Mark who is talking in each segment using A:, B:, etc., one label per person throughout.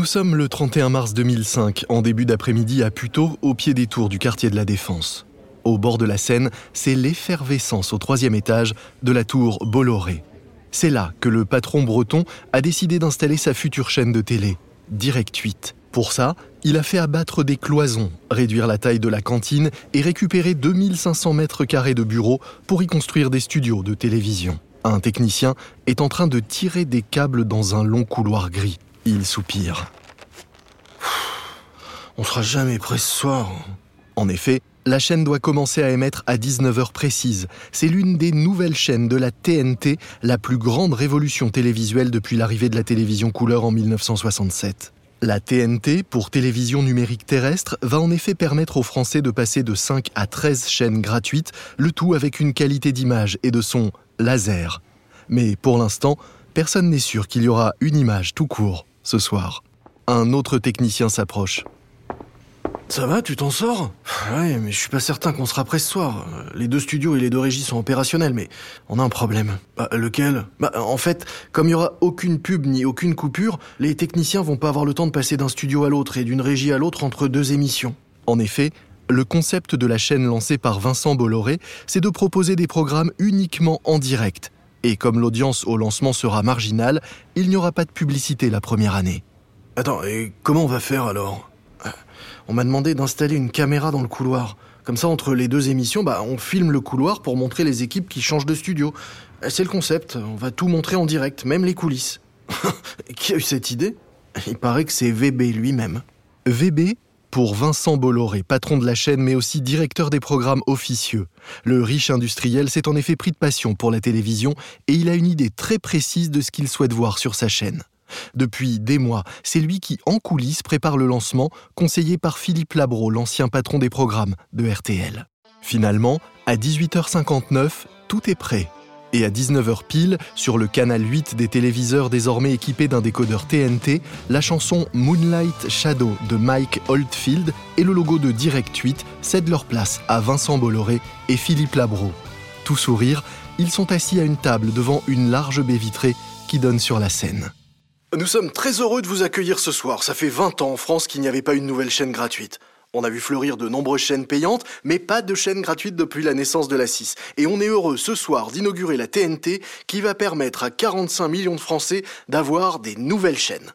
A: Nous sommes le 31 mars 2005, en début d'après-midi à Puteaux, au pied des tours du quartier de la Défense. Au bord de la Seine, c'est l'effervescence au troisième étage de la tour Bolloré. C'est là que le patron breton a décidé d'installer sa future chaîne de télé, Direct 8. Pour ça, il a fait abattre des cloisons, réduire la taille de la cantine et récupérer 2500 mètres carrés de bureaux pour y construire des studios de télévision. Un technicien est en train de tirer des câbles dans un long couloir gris. Il soupire.
B: On sera jamais prêt ce soir.
A: En effet, la chaîne doit commencer à émettre à 19h précise. C'est l'une des nouvelles chaînes de la TNT, la plus grande révolution télévisuelle depuis l'arrivée de la télévision couleur en 1967. La TNT, pour télévision numérique terrestre, va en effet permettre aux Français de passer de 5 à 13 chaînes gratuites, le tout avec une qualité d'image et de son laser. Mais pour l'instant, personne n'est sûr qu'il y aura une image tout court ce soir. Un autre technicien s'approche.
B: Ça va, tu t'en sors? Ouais, mais je suis pas certain qu'on sera prêt ce soir. Les deux studios et les deux régies sont opérationnels, mais on a un problème. Bah, lequel? Bah, en fait, comme il y aura aucune pub ni aucune coupure, les techniciens vont pas avoir le temps de passer d'un studio à l'autre et d'une régie à l'autre entre deux émissions.
A: En effet, le concept de la chaîne lancée par Vincent Bolloré, c'est de proposer des programmes uniquement en direct. Et comme l'audience au lancement sera marginale, il n'y aura pas de publicité la première année.
B: Attends, et comment on va faire alors? On m'a demandé d'installer une caméra dans le couloir. Comme ça, entre les deux émissions, bah, on filme le couloir pour montrer les équipes qui changent de studio. C'est le concept, on va tout montrer en direct, même les coulisses. qui a eu cette idée? Il paraît que c'est VB lui-même.
A: VB pour Vincent Bolloré, patron de la chaîne mais aussi directeur des programmes officieux. Le riche industriel s'est en effet pris de passion pour la télévision et il a une idée très précise de ce qu'il souhaite voir sur sa chaîne. Depuis des mois, c'est lui qui, en coulisses, prépare le lancement, conseillé par Philippe Labro, l'ancien patron des programmes de RTL. Finalement, à 18h59, tout est prêt. Et à 19h pile, sur le canal 8 des téléviseurs désormais équipés d'un décodeur TNT, la chanson Moonlight Shadow de Mike Oldfield et le logo de Direct 8 cèdent leur place à Vincent Bolloré et Philippe Labro. Tout sourire, ils sont assis à une table devant une large baie vitrée qui donne sur la scène.
B: Nous sommes très heureux de vous accueillir ce soir. Ça fait 20 ans en France qu'il n'y avait pas une nouvelle chaîne gratuite. On a vu fleurir de nombreuses chaînes payantes, mais pas de chaîne gratuite depuis la naissance de la 6. Et on est heureux ce soir d'inaugurer la TNT qui va permettre à 45 millions de Français d'avoir des nouvelles chaînes.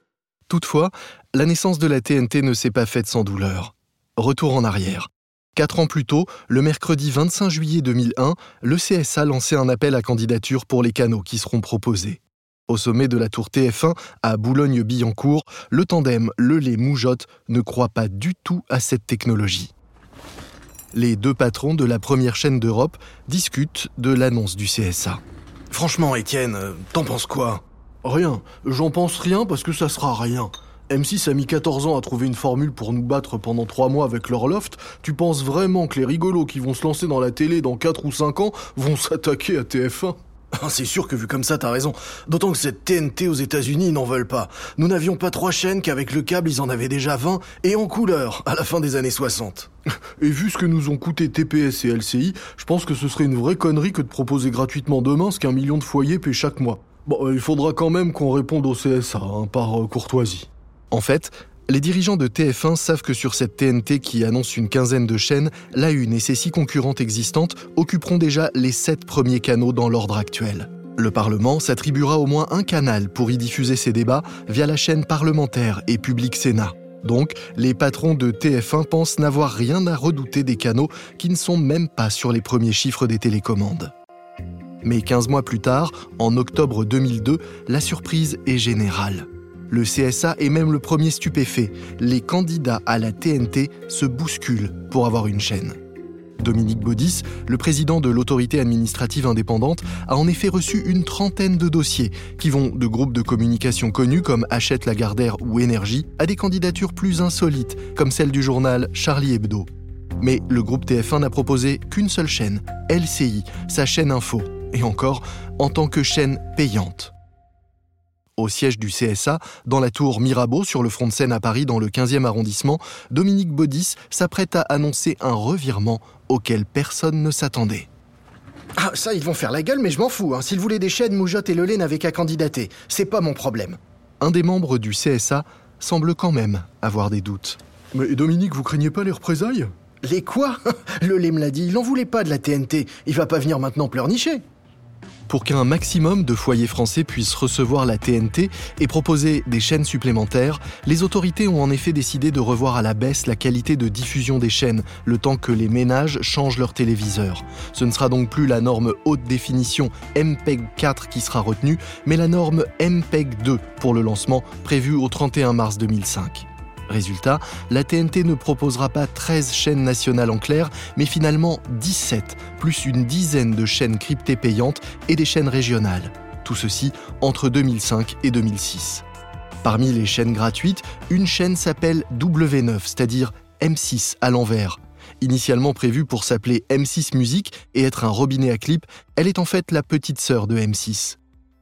A: Toutefois, la naissance de la TNT ne s'est pas faite sans douleur. Retour en arrière. Quatre ans plus tôt, le mercredi 25 juillet 2001, le CSA lançait un appel à candidature pour les canaux qui seront proposés. Au sommet de la tour TF1 à Boulogne-Billancourt, le tandem Lelay-Moujotte ne croit pas du tout à cette technologie. Les deux patrons de la première chaîne d'Europe discutent de l'annonce du CSA.
B: Franchement, Étienne, t'en penses quoi?
C: Rien. J'en pense rien parce que ça sera rien. M6 a mis 14 ans à trouver une formule pour nous battre pendant 3 mois avec leur loft. Tu penses vraiment que les rigolos qui vont se lancer dans la télé dans 4 ou 5 ans vont s'attaquer à TF1
B: ah, c'est sûr que vu comme ça, t'as raison. D'autant que cette TNT aux États-Unis, ils n'en veulent pas. Nous n'avions pas trois chaînes qu'avec le câble, ils en avaient déjà 20 et en couleur à la fin des années 60.
C: Et vu ce que nous ont coûté TPS et LCI, je pense que ce serait une vraie connerie que de proposer gratuitement demain ce qu'un million de foyers paient chaque mois. Bon, il faudra quand même qu'on réponde au CSA, hein, par euh, courtoisie.
A: En fait, les dirigeants de TF1 savent que sur cette TNT qui annonce une quinzaine de chaînes, la Une et ses six concurrentes existantes occuperont déjà les sept premiers canaux dans l'ordre actuel. Le Parlement s'attribuera au moins un canal pour y diffuser ses débats via la chaîne parlementaire et Public Sénat. Donc, les patrons de TF1 pensent n'avoir rien à redouter des canaux qui ne sont même pas sur les premiers chiffres des télécommandes. Mais 15 mois plus tard, en octobre 2002, la surprise est générale. Le CSA est même le premier stupéfait. Les candidats à la TNT se bousculent pour avoir une chaîne. Dominique Baudis, le président de l'autorité administrative indépendante, a en effet reçu une trentaine de dossiers qui vont de groupes de communication connus comme Hachette Lagardère ou Énergie à des candidatures plus insolites comme celle du journal Charlie Hebdo. Mais le groupe TF1 n'a proposé qu'une seule chaîne, LCI, sa chaîne info, et encore en tant que chaîne payante au siège du CSA, dans la tour Mirabeau sur le front de Seine à Paris dans le 15e arrondissement, Dominique Baudis s'apprête à annoncer un revirement auquel personne ne s'attendait.
D: Ah, ça, ils vont faire la gueule, mais je m'en fous. Hein. S'ils voulaient des chaînes, Moujotte et Lelay n'avaient qu'à candidater. C'est pas mon problème.
A: Un des membres du CSA semble quand même avoir des doutes.
C: Mais Dominique, vous craignez pas les représailles?
B: Les quoi? Le lait me l'a dit, il en voulait pas de la TNT. Il va pas venir maintenant pleurnicher.
A: Pour qu'un maximum de foyers français puissent recevoir la TNT et proposer des chaînes supplémentaires, les autorités ont en effet décidé de revoir à la baisse la qualité de diffusion des chaînes, le temps que les ménages changent leur téléviseur. Ce ne sera donc plus la norme haute définition MPEG 4 qui sera retenue, mais la norme MPEG 2 pour le lancement prévu au 31 mars 2005. Résultat, la TNT ne proposera pas 13 chaînes nationales en clair, mais finalement 17, plus une dizaine de chaînes cryptées payantes et des chaînes régionales. Tout ceci entre 2005 et 2006. Parmi les chaînes gratuites, une chaîne s'appelle W9, c'est-à-dire M6 à l'envers. Initialement prévue pour s'appeler M6 Musique et être un robinet à clip, elle est en fait la petite sœur de M6.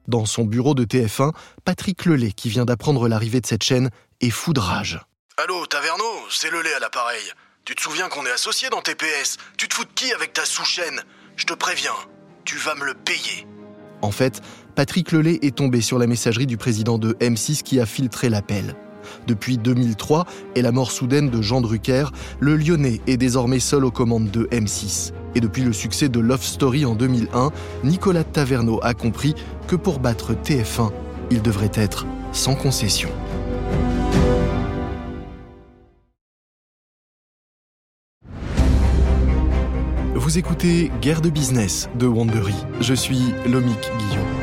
A: Dans son bureau de TF1, Patrick Lelay, qui vient d'apprendre l'arrivée de cette chaîne, est foudrage.
C: Allô, Taverneau, c'est le lait à l'appareil. Tu te souviens qu'on est associés dans TPS Tu te fous de qui avec ta sous-chaîne? Je te préviens, tu vas me le payer.
A: En fait, Patrick Lelay est tombé sur la messagerie du président de M6 qui a filtré l'appel. Depuis 2003 et la mort soudaine de Jean Drucker, le Lyonnais est désormais seul aux commandes de M6. Et depuis le succès de Love Story en 2001, Nicolas Taverneau a compris que pour battre TF1, il devrait être sans concession. Vous écoutez Guerre de business de Wandery. Je suis Lomic Guillaume.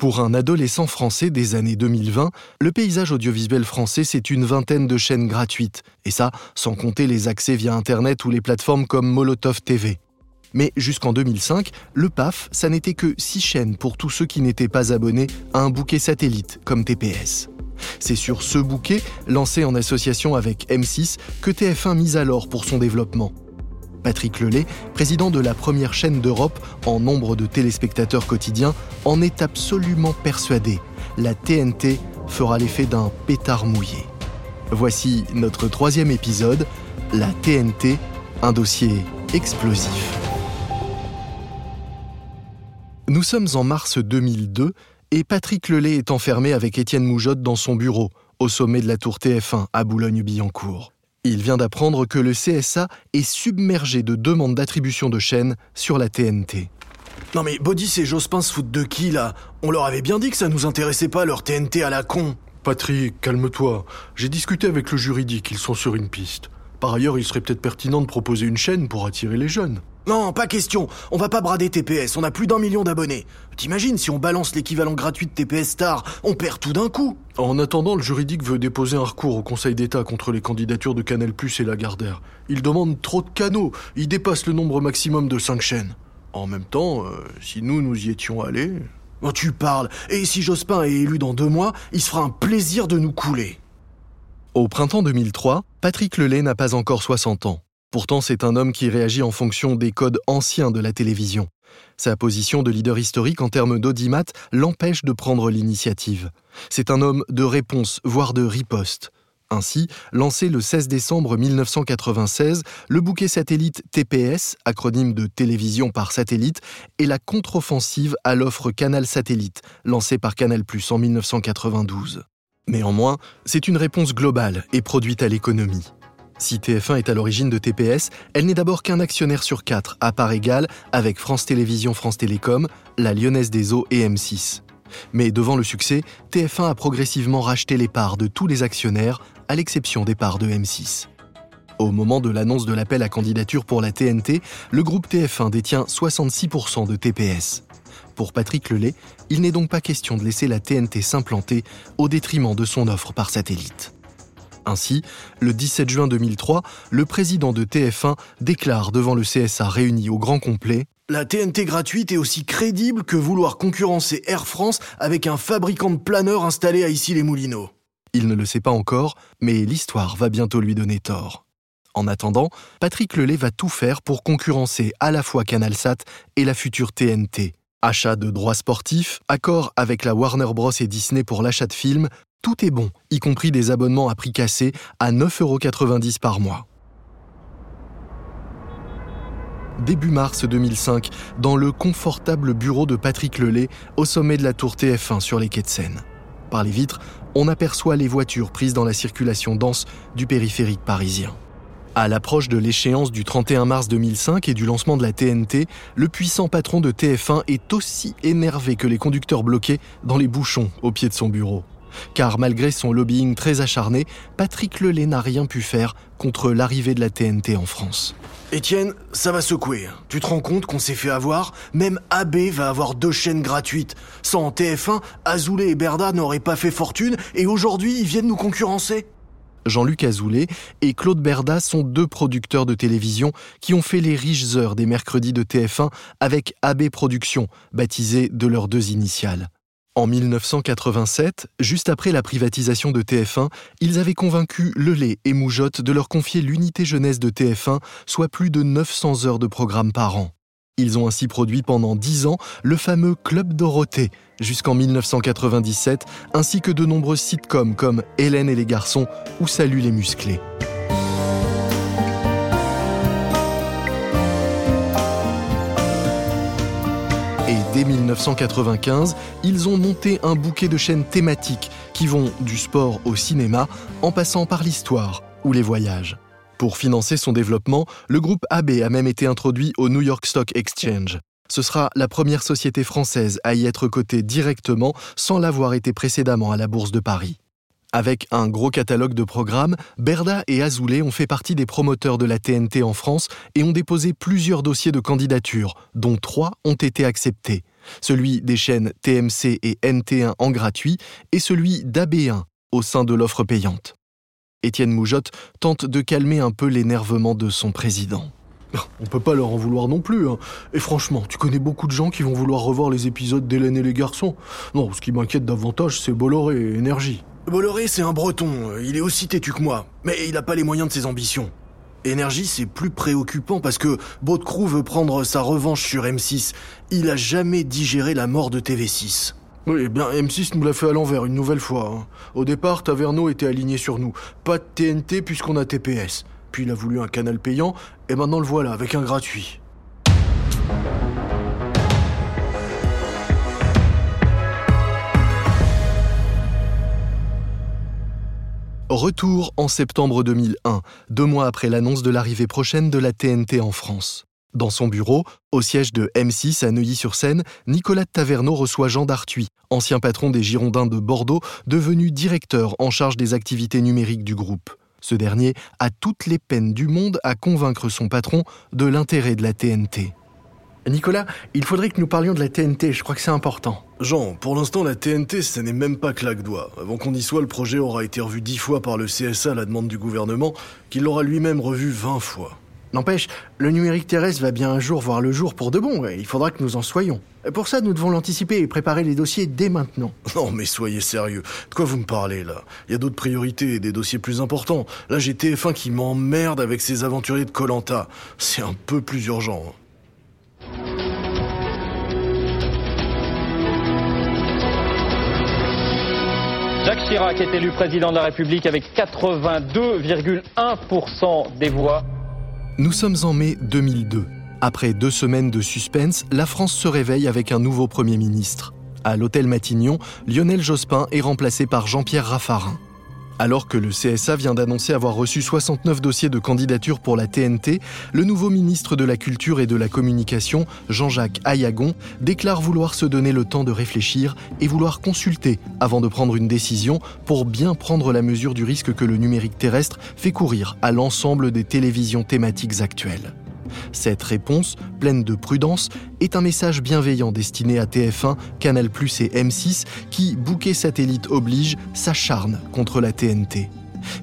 A: Pour un adolescent français des années 2020, le paysage audiovisuel français, c'est une vingtaine de chaînes gratuites, et ça sans compter les accès via Internet ou les plateformes comme Molotov TV. Mais jusqu'en 2005, le PAF, ça n'était que six chaînes pour tous ceux qui n'étaient pas abonnés à un bouquet satellite comme TPS. C'est sur ce bouquet, lancé en association avec M6, que TF1 mise alors pour son développement. Patrick Lelay, président de la première chaîne d'Europe en nombre de téléspectateurs quotidiens, en est absolument persuadé. La TNT fera l'effet d'un pétard mouillé. Voici notre troisième épisode, la TNT, un dossier explosif. Nous sommes en mars 2002 et Patrick Lelay est enfermé avec Étienne Moujotte dans son bureau, au sommet de la tour TF1 à Boulogne-Billancourt. Il vient d'apprendre que le CSA est submergé de demandes d'attribution de chaînes sur la TNT.
C: Non mais Bodis et Jospin se foutent de qui là? On leur avait bien dit que ça nous intéressait pas leur TNT à la con.
E: Patrick, calme-toi. J'ai discuté avec le juridique, ils sont sur une piste. Par ailleurs, il serait peut-être pertinent de proposer une chaîne pour attirer les jeunes.
C: Non, pas question. On va pas brader TPS, on a plus d'un million d'abonnés. T'imagines si on balance l'équivalent gratuit de TPS Star, on perd tout d'un coup.
E: En attendant, le juridique veut déposer un recours au Conseil d'État contre les candidatures de Canal Plus et Lagardère. Il demande trop de canaux, il dépasse le nombre maximum de 5 chaînes. En même temps, euh, si nous nous y étions allés...
C: Oh, tu parles. Et si Jospin est élu dans deux mois, il se fera un plaisir de nous couler.
A: Au printemps 2003, Patrick Lelay n'a pas encore 60 ans. Pourtant, c'est un homme qui réagit en fonction des codes anciens de la télévision. Sa position de leader historique en termes d'audimat l'empêche de prendre l'initiative. C'est un homme de réponse, voire de riposte. Ainsi, lancé le 16 décembre 1996, le bouquet satellite TPS, acronyme de télévision par satellite, est la contre-offensive à l'offre Canal Satellite, lancée par Canal en 1992. Néanmoins, c'est une réponse globale et produite à l'économie. Si TF1 est à l'origine de TPS, elle n'est d'abord qu'un actionnaire sur quatre, à part égale, avec France Télévisions, France Télécom, la Lyonnaise des Eaux et M6. Mais devant le succès, TF1 a progressivement racheté les parts de tous les actionnaires, à l'exception des parts de M6. Au moment de l'annonce de l'appel à candidature pour la TNT, le groupe TF1 détient 66% de TPS. Pour Patrick Lelay, il n'est donc pas question de laisser la TNT s'implanter au détriment de son offre par satellite. Ainsi, le 17 juin 2003, le président de TF1 déclare devant le CSA réuni au grand complet
C: La TNT gratuite est aussi crédible que vouloir concurrencer Air France avec un fabricant de planeurs installé à Issy-les-Moulineaux.
A: Il ne le sait pas encore, mais l'histoire va bientôt lui donner tort. En attendant, Patrick Lelay va tout faire pour concurrencer à la fois CanalSat et la future TNT. Achat de droits sportifs, accord avec la Warner Bros et Disney pour l'achat de films, tout est bon, y compris des abonnements à prix cassé à 9,90€ par mois. Début mars 2005, dans le confortable bureau de Patrick Lelay, au sommet de la tour TF1 sur les quais de Seine. Par les vitres, on aperçoit les voitures prises dans la circulation dense du périphérique parisien. À l'approche de l'échéance du 31 mars 2005 et du lancement de la TNT, le puissant patron de TF1 est aussi énervé que les conducteurs bloqués dans les bouchons au pied de son bureau. Car malgré son lobbying très acharné, Patrick Lelay n'a rien pu faire contre l'arrivée de la TNT en France.
B: Étienne, ça va secouer. Tu te rends compte qu'on s'est fait avoir? Même AB va avoir deux chaînes gratuites. Sans TF1, Azoulay et Berda n'auraient pas fait fortune et aujourd'hui ils viennent nous concurrencer
A: Jean-Luc Azoulay et Claude Berda sont deux producteurs de télévision qui ont fait les riches heures des mercredis de TF1 avec AB Productions, baptisé de leurs deux initiales. En 1987, juste après la privatisation de TF1, ils avaient convaincu Lelay et Moujotte de leur confier l'unité jeunesse de TF1, soit plus de 900 heures de programme par an. Ils ont ainsi produit pendant 10 ans le fameux Club Dorothée, jusqu'en 1997, ainsi que de nombreuses sitcoms comme Hélène et les garçons ou Salut les musclés. Dès 1995, ils ont monté un bouquet de chaînes thématiques qui vont du sport au cinéma en passant par l'histoire ou les voyages. Pour financer son développement, le groupe AB a même été introduit au New York Stock Exchange. Ce sera la première société française à y être cotée directement sans l'avoir été précédemment à la Bourse de Paris. Avec un gros catalogue de programmes, Berda et Azoulay ont fait partie des promoteurs de la TNT en France et ont déposé plusieurs dossiers de candidature, dont trois ont été acceptés. Celui des chaînes TMC et NT1 en gratuit et celui d'AB1 au sein de l'offre payante. Étienne Moujotte tente de calmer un peu l'énervement de son président.
C: On peut pas leur en vouloir non plus. Hein. Et franchement, tu connais beaucoup de gens qui vont vouloir revoir les épisodes d'Hélène et les garçons. Non, ce qui m'inquiète davantage, c'est Bolloré et Énergie.
B: Bolloré, c'est un breton. Il est aussi têtu que moi. Mais il n'a pas les moyens de ses ambitions. Énergie, c'est plus préoccupant parce que Crew veut prendre sa revanche sur M6. Il a jamais digéré la mort de TV6.
C: Oui, eh bien, M6 nous l'a fait à l'envers une nouvelle fois. Hein. Au départ, Taverneau était aligné sur nous. Pas de TNT puisqu'on a TPS. Puis il a voulu un canal payant, et maintenant le voilà, avec un gratuit.
A: Retour en septembre 2001, deux mois après l'annonce de l'arrivée prochaine de la TNT en France. Dans son bureau, au siège de M6 à Neuilly-sur-Seine, Nicolas Taverneau reçoit Jean Dartuy, ancien patron des Girondins de Bordeaux, devenu directeur en charge des activités numériques du groupe. Ce dernier a toutes les peines du monde à convaincre son patron de l'intérêt de la TNT.
D: Nicolas, il faudrait que nous parlions de la TNT, je crois que c'est important.
B: Jean, pour l'instant, la TNT, ce n'est même pas claque doigt. Avant qu'on y soit, le projet aura été revu dix fois par le CSA à la demande du gouvernement, qui l'aura lui-même revu vingt fois.
D: N'empêche, le numérique terrestre va bien un jour voir le jour pour de bon, il faudra que nous en soyons. Pour ça, nous devons l'anticiper et préparer les dossiers dès maintenant.
B: Non, mais soyez sérieux. De quoi vous me parlez, là? Il y a d'autres priorités et des dossiers plus importants. Là, j'ai TF1 qui m'emmerde avec ses aventuriers de Colanta. C'est un peu plus urgent.
F: Chirac est élu président de la République avec 82,1% des voix.
A: Nous sommes en mai 2002. Après deux semaines de suspense, la France se réveille avec un nouveau Premier ministre. À l'hôtel Matignon, Lionel Jospin est remplacé par Jean-Pierre Raffarin. Alors que le CSA vient d'annoncer avoir reçu 69 dossiers de candidature pour la TNT, le nouveau ministre de la Culture et de la Communication, Jean-Jacques Ayagon, déclare vouloir se donner le temps de réfléchir et vouloir consulter avant de prendre une décision pour bien prendre la mesure du risque que le numérique terrestre fait courir à l'ensemble des télévisions thématiques actuelles. Cette réponse, pleine de prudence, est un message bienveillant destiné à TF1, Canal+ et M6 qui, bouquet satellite oblige, s'acharnent contre la TNT.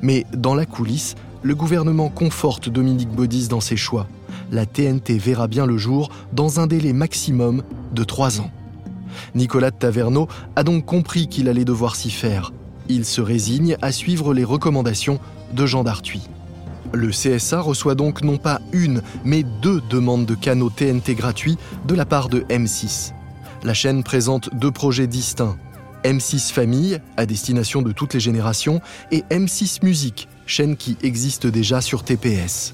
A: Mais dans la coulisse, le gouvernement conforte Dominique Baudis dans ses choix. La TNT verra bien le jour dans un délai maximum de trois ans. Nicolas de Taverneau a donc compris qu'il allait devoir s'y faire. Il se résigne à suivre les recommandations de Jean d'Arthuis. Le CSA reçoit donc non pas une, mais deux demandes de canaux TNT gratuits de la part de M6. La chaîne présente deux projets distincts. M6 Famille, à destination de toutes les générations, et M6 Musique, chaîne qui existe déjà sur TPS.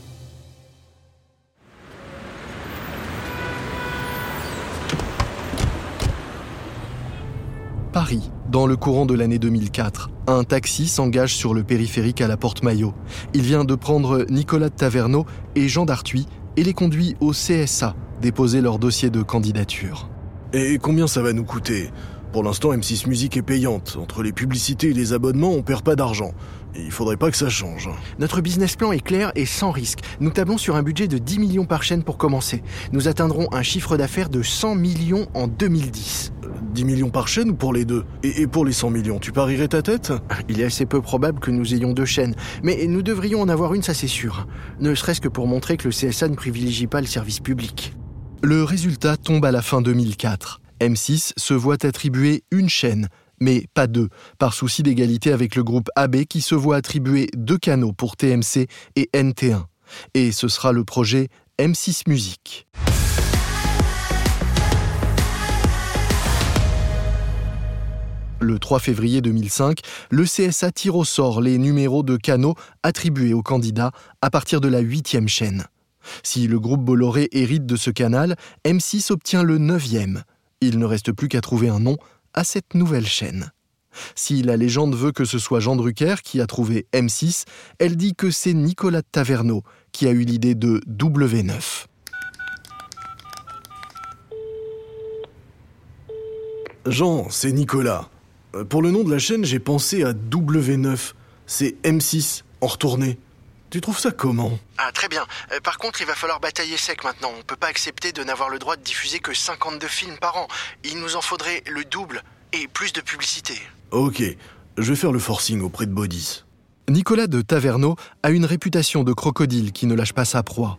A: Dans le courant de l'année 2004. Un taxi s'engage sur le périphérique à la Porte-Maillot. Il vient de prendre Nicolas de Taverneau et Jean Dartuy et les conduit au CSA déposer leur dossier de candidature.
C: Et combien ça va nous coûter? Pour l'instant, M6 Musique est payante. Entre les publicités et les abonnements, on perd pas d'argent. Il faudrait pas que ça change.
D: Notre business plan est clair et sans risque. Nous tablons sur un budget de 10 millions par chaîne pour commencer. Nous atteindrons un chiffre d'affaires de 100 millions en 2010.
C: 10 millions par chaîne ou pour les deux? Et, pour les 100 millions, tu parierais ta tête?
D: Il est assez peu probable que nous ayons deux chaînes, mais nous devrions en avoir une, ça c'est sûr. Ne serait-ce que pour montrer que le CSA ne privilégie pas le service public.
A: Le résultat tombe à la fin 2004. M6 se voit attribuer une chaîne, mais pas deux, par souci d'égalité avec le groupe AB qui se voit attribuer deux canaux pour TMC et NT1. Et ce sera le projet M6 Musique. Le 3 février 2005, le CSA tire au sort les numéros de canaux attribués aux candidats à partir de la huitième chaîne. Si le groupe Bolloré hérite de ce canal, M6 obtient le neuvième. Il ne reste plus qu'à trouver un nom à cette nouvelle chaîne. Si la légende veut que ce soit Jean Drucker qui a trouvé M6, elle dit que c'est Nicolas Taverneau qui a eu l'idée de W9.
C: Jean, c'est Nicolas. Euh, pour le nom de la chaîne, j'ai pensé à W9. C'est M6, en retourné. Tu trouves ça comment
D: Ah, très bien. Euh, par contre, il va falloir batailler sec maintenant. On peut pas accepter de n'avoir le droit de diffuser que 52 films par an. Il nous en faudrait le double et plus de publicité.
C: Ok, je vais faire le forcing auprès de Bodis.
A: Nicolas de Taverneau a une réputation de crocodile qui ne lâche pas sa proie.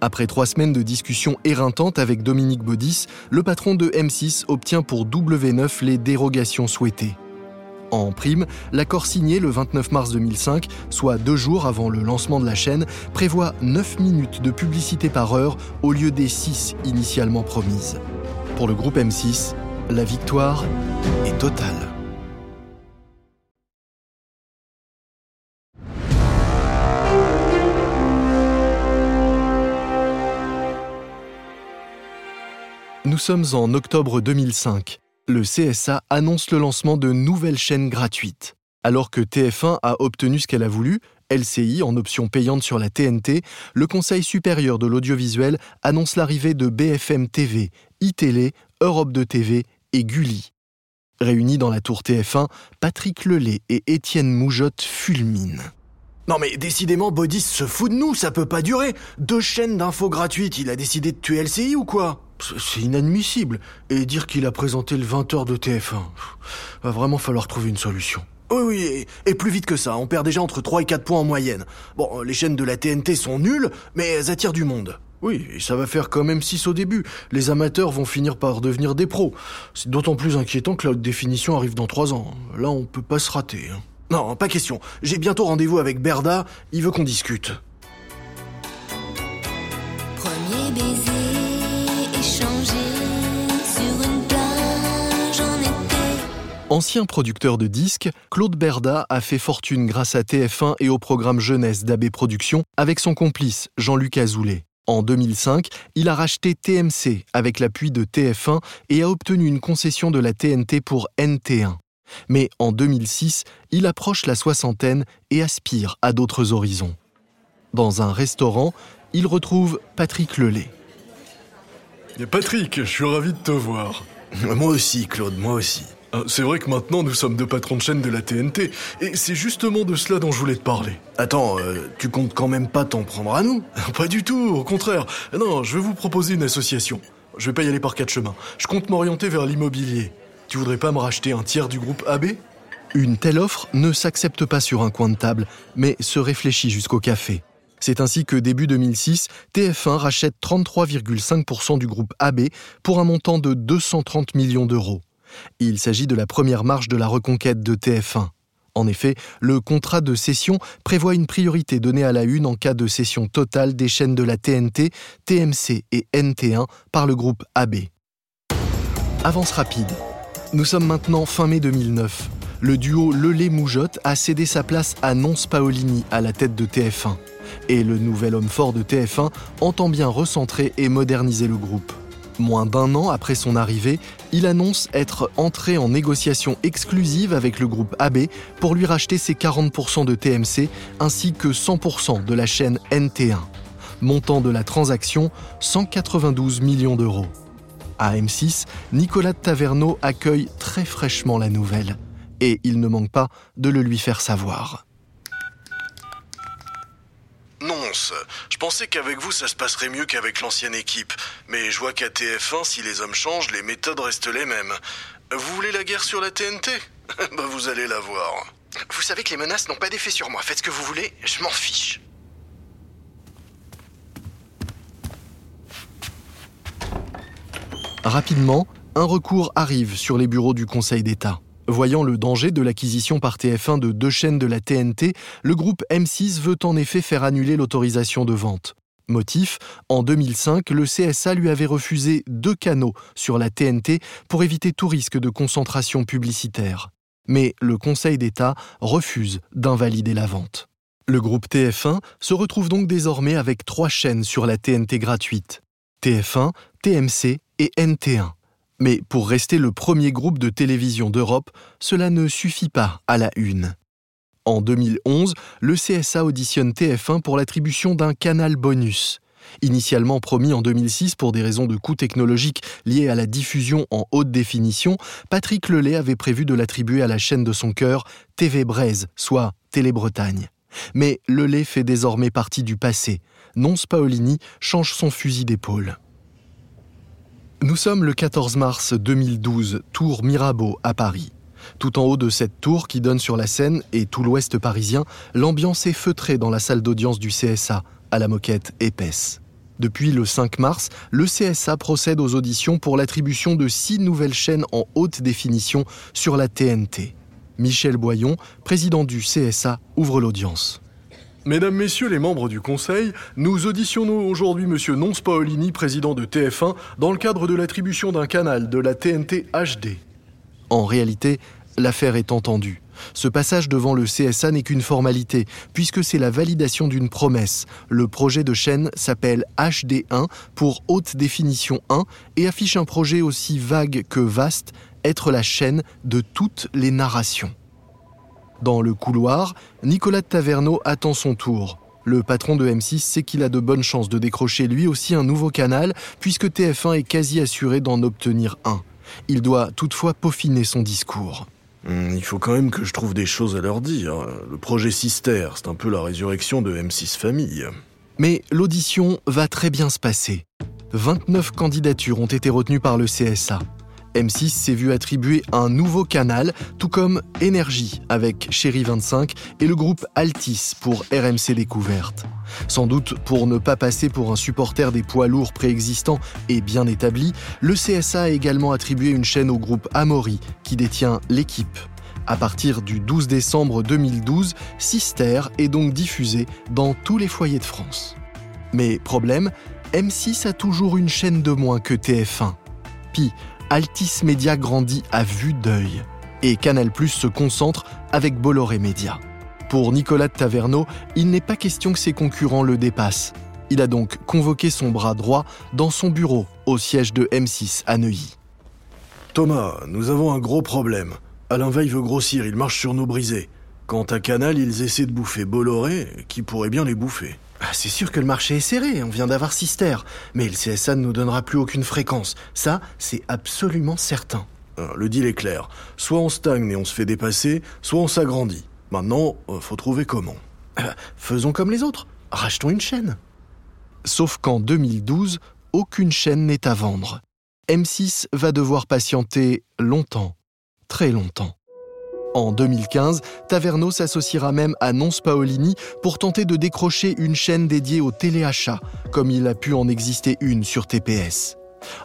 A: Après trois semaines de discussions éreintantes avec Dominique Baudis, le patron de M6 obtient pour W9 les dérogations souhaitées. En prime, l'accord signé le 29 mars 2005, soit deux jours avant le lancement de la chaîne, prévoit 9 minutes de publicité par heure au lieu des 6 initialement promises. Pour le groupe M6, la victoire est totale. Nous sommes en octobre 2005. Le CSA annonce le lancement de nouvelles chaînes gratuites. Alors que TF1 a obtenu ce qu'elle a voulu, LCI en option payante sur la TNT, le Conseil supérieur de l'audiovisuel annonce l'arrivée de BFM TV, iTélé, Europe 2 TV et Gulli. Réunis dans la tour TF1, Patrick Lelay et Étienne Moujotte fulminent.
B: Non mais décidément, Bodis se fout de nous, ça peut pas durer. Deux chaînes d'infos gratuites, il a décidé de tuer LCI ou quoi?
C: C'est inadmissible. Et dire qu'il a présenté le 20h de TF1. Va vraiment falloir trouver une solution.
B: Oui, oui, et, plus vite que ça. On perd déjà entre 3 et 4 points en moyenne. Bon, les chaînes de la TNT sont nulles, mais elles attirent du monde.
C: Oui, et ça va faire quand même 6 au début. Les amateurs vont finir par devenir des pros. C'est d'autant plus inquiétant que la haute définition arrive dans 3 ans. Là, on peut pas se rater. Hein.
B: Non, pas question. J'ai bientôt rendez-vous avec Berda. Il veut qu'on discute. Premier baiser.
A: Ancien producteur de disques, Claude Berda a fait fortune grâce à TF1 et au programme jeunesse d'AB Productions avec son complice Jean-Luc Azoulay. En 2005, il a racheté TMC avec l'appui de TF1 et a obtenu une concession de la TNT pour NT1. Mais en 2006, il approche la soixantaine et aspire à d'autres horizons. Dans un restaurant, il retrouve Patrick Lelay.
C: Patrick, je suis ravi de te voir.
B: Moi aussi, Claude, moi aussi.
C: Ah, c'est vrai que maintenant nous sommes deux patrons de chaîne de la TNT, et c'est justement de cela dont je voulais te parler.
B: Attends, euh, tu comptes quand même pas t'en prendre à nous?
C: Pas du tout, au contraire. Non, je vais vous proposer une association. Je vais pas y aller par quatre chemins. Je compte m'orienter vers l'immobilier. Tu voudrais pas me racheter un tiers du groupe AB
A: Une telle offre ne s'accepte pas sur un coin de table, mais se réfléchit jusqu'au café. C'est ainsi que début 2006, TF1 rachète 33,5% du groupe AB pour un montant de 230 millions d'euros. Il s'agit de la première marche de la reconquête de TF1. En effet, le contrat de cession prévoit une priorité donnée à la une en cas de cession totale des chaînes de la TNT, TMC et NT1 par le groupe AB. Avance rapide. Nous sommes maintenant fin mai 2009. Le duo Lelay-Moujotte a cédé sa place à Nonce Paolini à la tête de TF1. Et le nouvel homme fort de TF1 entend bien recentrer et moderniser le groupe. Moins d'un an après son arrivée, il annonce être entré en négociation exclusive avec le groupe AB pour lui racheter ses 40% de TMC ainsi que 100% de la chaîne NT1. Montant de la transaction 192 millions d'euros. À M6, Nicolas Taverneau accueille très fraîchement la nouvelle et il ne manque pas de le lui faire savoir.
C: Nonce, je pensais qu'avec vous ça se passerait mieux qu'avec l'ancienne équipe, mais je vois qu'à TF1, si les hommes changent, les méthodes restent les mêmes. Vous voulez la guerre sur la TNT Bah vous allez la voir.
D: Vous savez que les menaces n'ont pas d'effet sur moi. Faites ce que vous voulez, je m'en fiche.
A: Rapidement, un recours arrive sur les bureaux du Conseil d'État. Voyant le danger de l'acquisition par TF1 de deux chaînes de la TNT, le groupe M6 veut en effet faire annuler l'autorisation de vente. Motif, en 2005, le CSA lui avait refusé deux canaux sur la TNT pour éviter tout risque de concentration publicitaire. Mais le Conseil d'État refuse d'invalider la vente. Le groupe TF1 se retrouve donc désormais avec trois chaînes sur la TNT gratuite. TF1, TMC et NT1. Mais pour rester le premier groupe de télévision d'Europe, cela ne suffit pas à la une. En 2011, le CSA auditionne TF1 pour l'attribution d'un canal bonus. Initialement promis en 2006 pour des raisons de coût technologique liées à la diffusion en haute définition, Patrick Lelay avait prévu de l'attribuer à la chaîne de son cœur, TV Braise, soit Télé-Bretagne. Mais Lelay fait désormais partie du passé. Nonce Paolini change son fusil d'épaule. Nous sommes le 14 mars 2012, tour Mirabeau à Paris. Tout en haut de cette tour qui donne sur la Seine et tout l'ouest parisien, l'ambiance est feutrée dans la salle d'audience du CSA, à la moquette épaisse. Depuis le 5 mars, le CSA procède aux auditions pour l'attribution de six nouvelles chaînes en haute définition sur la TNT. Michel Boyon, président du CSA, ouvre l'audience.
E: Mesdames, Messieurs les membres du Conseil, nous auditionnons aujourd'hui Monsieur Nonce Paolini, président de TF1, dans le cadre de l'attribution d'un canal de la TNT HD.
A: En réalité, l'affaire est entendue. Ce passage devant le CSA n'est qu'une formalité, puisque c'est la validation d'une promesse. Le projet de chaîne s'appelle HD1 pour haute définition 1 et affiche un projet aussi vague que vaste, être la chaîne de toutes les narrations. Dans le couloir, Nicolas Taverneau attend son tour. Le patron de M6 sait qu'il a de bonnes chances de décrocher lui aussi un nouveau canal, puisque TF1 est quasi assuré d'en obtenir un. Il doit toutefois peaufiner son discours.
C: Hmm, il faut quand même que je trouve des choses à leur dire. Le projet Sister, c'est un peu la résurrection de M6 Famille.
A: Mais l'audition va très bien se passer. 29 candidatures ont été retenues par le CSA. M6 s'est vu attribuer un nouveau canal, tout comme Énergie avec Chéri 25 et le groupe Altis pour RMC Découverte. Sans doute pour ne pas passer pour un supporter des poids lourds préexistants et bien établis, le CSA a également attribué une chaîne au groupe Amaury qui détient l'équipe. À partir du 12 décembre 2012, Sister est donc diffusé dans tous les foyers de France. Mais problème, M6 a toujours une chaîne de moins que TF1. Puis, Altis Media grandit à vue d'œil et Canal+ se concentre avec Bolloré Media. Pour Nicolas de Taverneau, il n'est pas question que ses concurrents le dépassent. Il a donc convoqué son bras droit dans son bureau au siège de M6 à Neuilly.
C: Thomas, nous avons un gros problème. Alain Veil veut grossir, il marche sur nos brisés. Quant à Canal, ils essaient de bouffer Bolloré, qui pourrait bien les bouffer.
B: Ah, c'est sûr que le marché est serré, on vient d'avoir Sister, mais le CSA ne nous donnera plus aucune fréquence. Ça, c'est absolument certain.
C: le deal est clair. Soit on stagne et on se fait dépasser, soit on s'agrandit. Maintenant, euh, faut trouver comment.
B: Euh, faisons comme les autres. Rachetons une chaîne.
A: Sauf qu'en 2012, aucune chaîne n'est à vendre. M6 va devoir patienter longtemps, très longtemps. En 2015, Taverneau s'associera même à Nonce Paolini pour tenter de décrocher une chaîne dédiée au téléachat, comme il a pu en exister une sur TPS.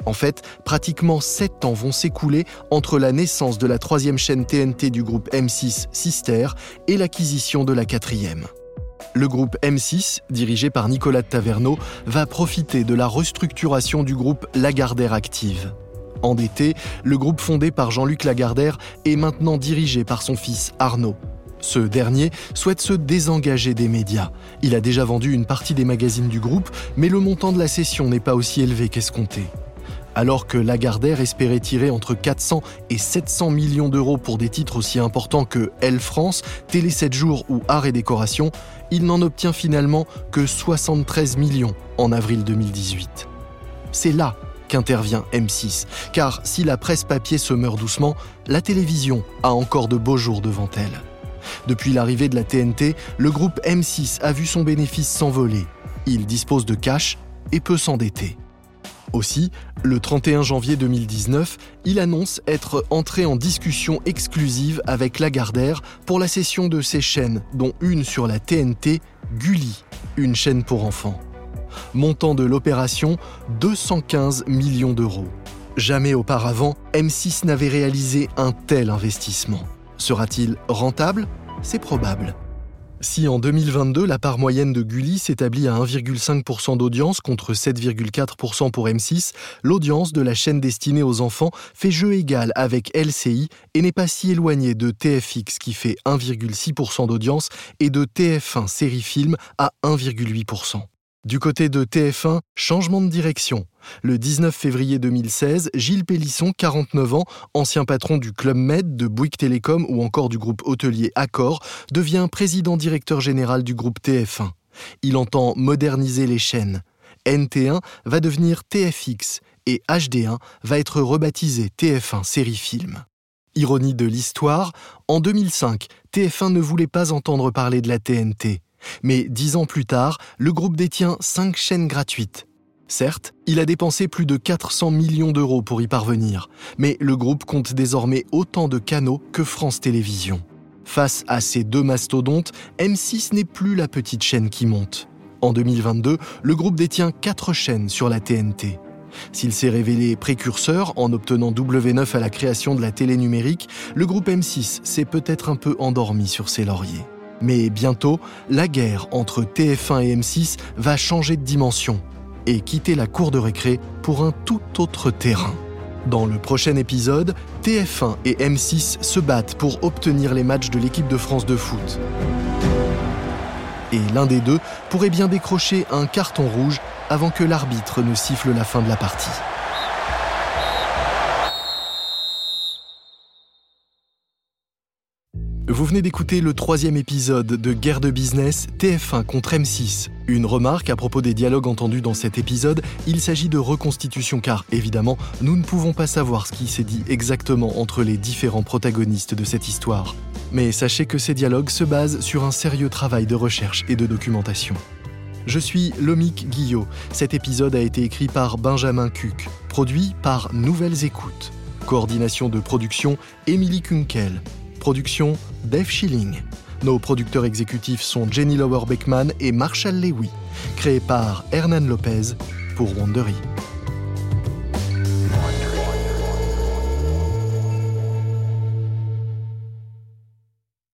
A: En fait, pratiquement 7 ans vont s'écouler entre la naissance de la troisième chaîne TNT du groupe M6 Sister et l'acquisition de la quatrième. Le groupe M6, dirigé par Nicolas de Taverneau, va profiter de la restructuration du groupe Lagardère Active. Endetté, le groupe fondé par Jean-Luc Lagardère est maintenant dirigé par son fils Arnaud. Ce dernier souhaite se désengager des médias. Il a déjà vendu une partie des magazines du groupe, mais le montant de la cession n'est pas aussi élevé qu'escompté. Alors que Lagardère espérait tirer entre 400 et 700 millions d'euros pour des titres aussi importants que Elle France, Télé 7 jours ou Art et Décoration, il n'en obtient finalement que 73 millions en avril 2018. C'est là qu'intervient M6, car si la presse papier se meurt doucement, la télévision a encore de beaux jours devant elle. Depuis l'arrivée de la TNT, le groupe M6 a vu son bénéfice s'envoler. Il dispose de cash et peut s'endetter. Aussi, le 31 janvier 2019, il annonce être entré en discussion exclusive avec Lagardère pour la cession de ses chaînes, dont une sur la TNT, Gulli, une chaîne pour enfants. Montant de l'opération 215 millions d'euros. Jamais auparavant, M6 n'avait réalisé un tel investissement. Sera-t-il rentable? C'est probable. Si en 2022, la part moyenne de Gulli s'établit à 1,5% d'audience contre 7,4% pour M6, l'audience de la chaîne destinée aux enfants fait jeu égal avec LCI et n'est pas si éloignée de TFX qui fait 1,6% d'audience et de TF1 série film à 1,8%. Du côté de TF1, changement de direction. Le 19 février 2016, Gilles Pélisson, 49 ans, ancien patron du Club Med, de Bouygues Télécom ou encore du groupe hôtelier Accor, devient président-directeur général du groupe TF1. Il entend moderniser les chaînes. NT1 va devenir TFX et HD1 va être rebaptisé TF1 Série Film. Ironie de l'histoire, en 2005, TF1 ne voulait pas entendre parler de la TNT. Mais dix ans plus tard, le groupe détient cinq chaînes gratuites. Certes, il a dépensé plus de 400 millions d'euros pour y parvenir, mais le groupe compte désormais autant de canaux que France Télévisions. Face à ces deux mastodontes, M6 n'est plus la petite chaîne qui monte. En 2022, le groupe détient quatre chaînes sur la TNT. S'il s'est révélé précurseur en obtenant W9 à la création de la télé numérique, le groupe M6 s'est peut-être un peu endormi sur ses lauriers. Mais bientôt, la guerre entre TF1 et M6 va changer de dimension et quitter la cour de récré pour un tout autre terrain. Dans le prochain épisode, TF1 et M6 se battent pour obtenir les matchs de l'équipe de France de foot. Et l'un des deux pourrait bien décrocher un carton rouge avant que l'arbitre ne siffle la fin de la partie. Vous venez d'écouter le troisième épisode de Guerre de business TF1 contre M6. Une remarque à propos des dialogues entendus dans cet épisode, il s'agit de reconstitution car, évidemment, nous ne pouvons pas savoir ce qui s'est dit exactement entre les différents protagonistes de cette histoire. Mais sachez que ces dialogues se basent sur un sérieux travail de recherche et de documentation. Je suis Lomique Guillot. Cet épisode a été écrit par Benjamin Cuc, produit par Nouvelles Écoutes. Coordination de production, Émilie Kunkel. Production Dave Schilling. Nos producteurs exécutifs sont Jenny Lower Beckman et Marshall Lewy, créés par Hernan Lopez pour Wandery.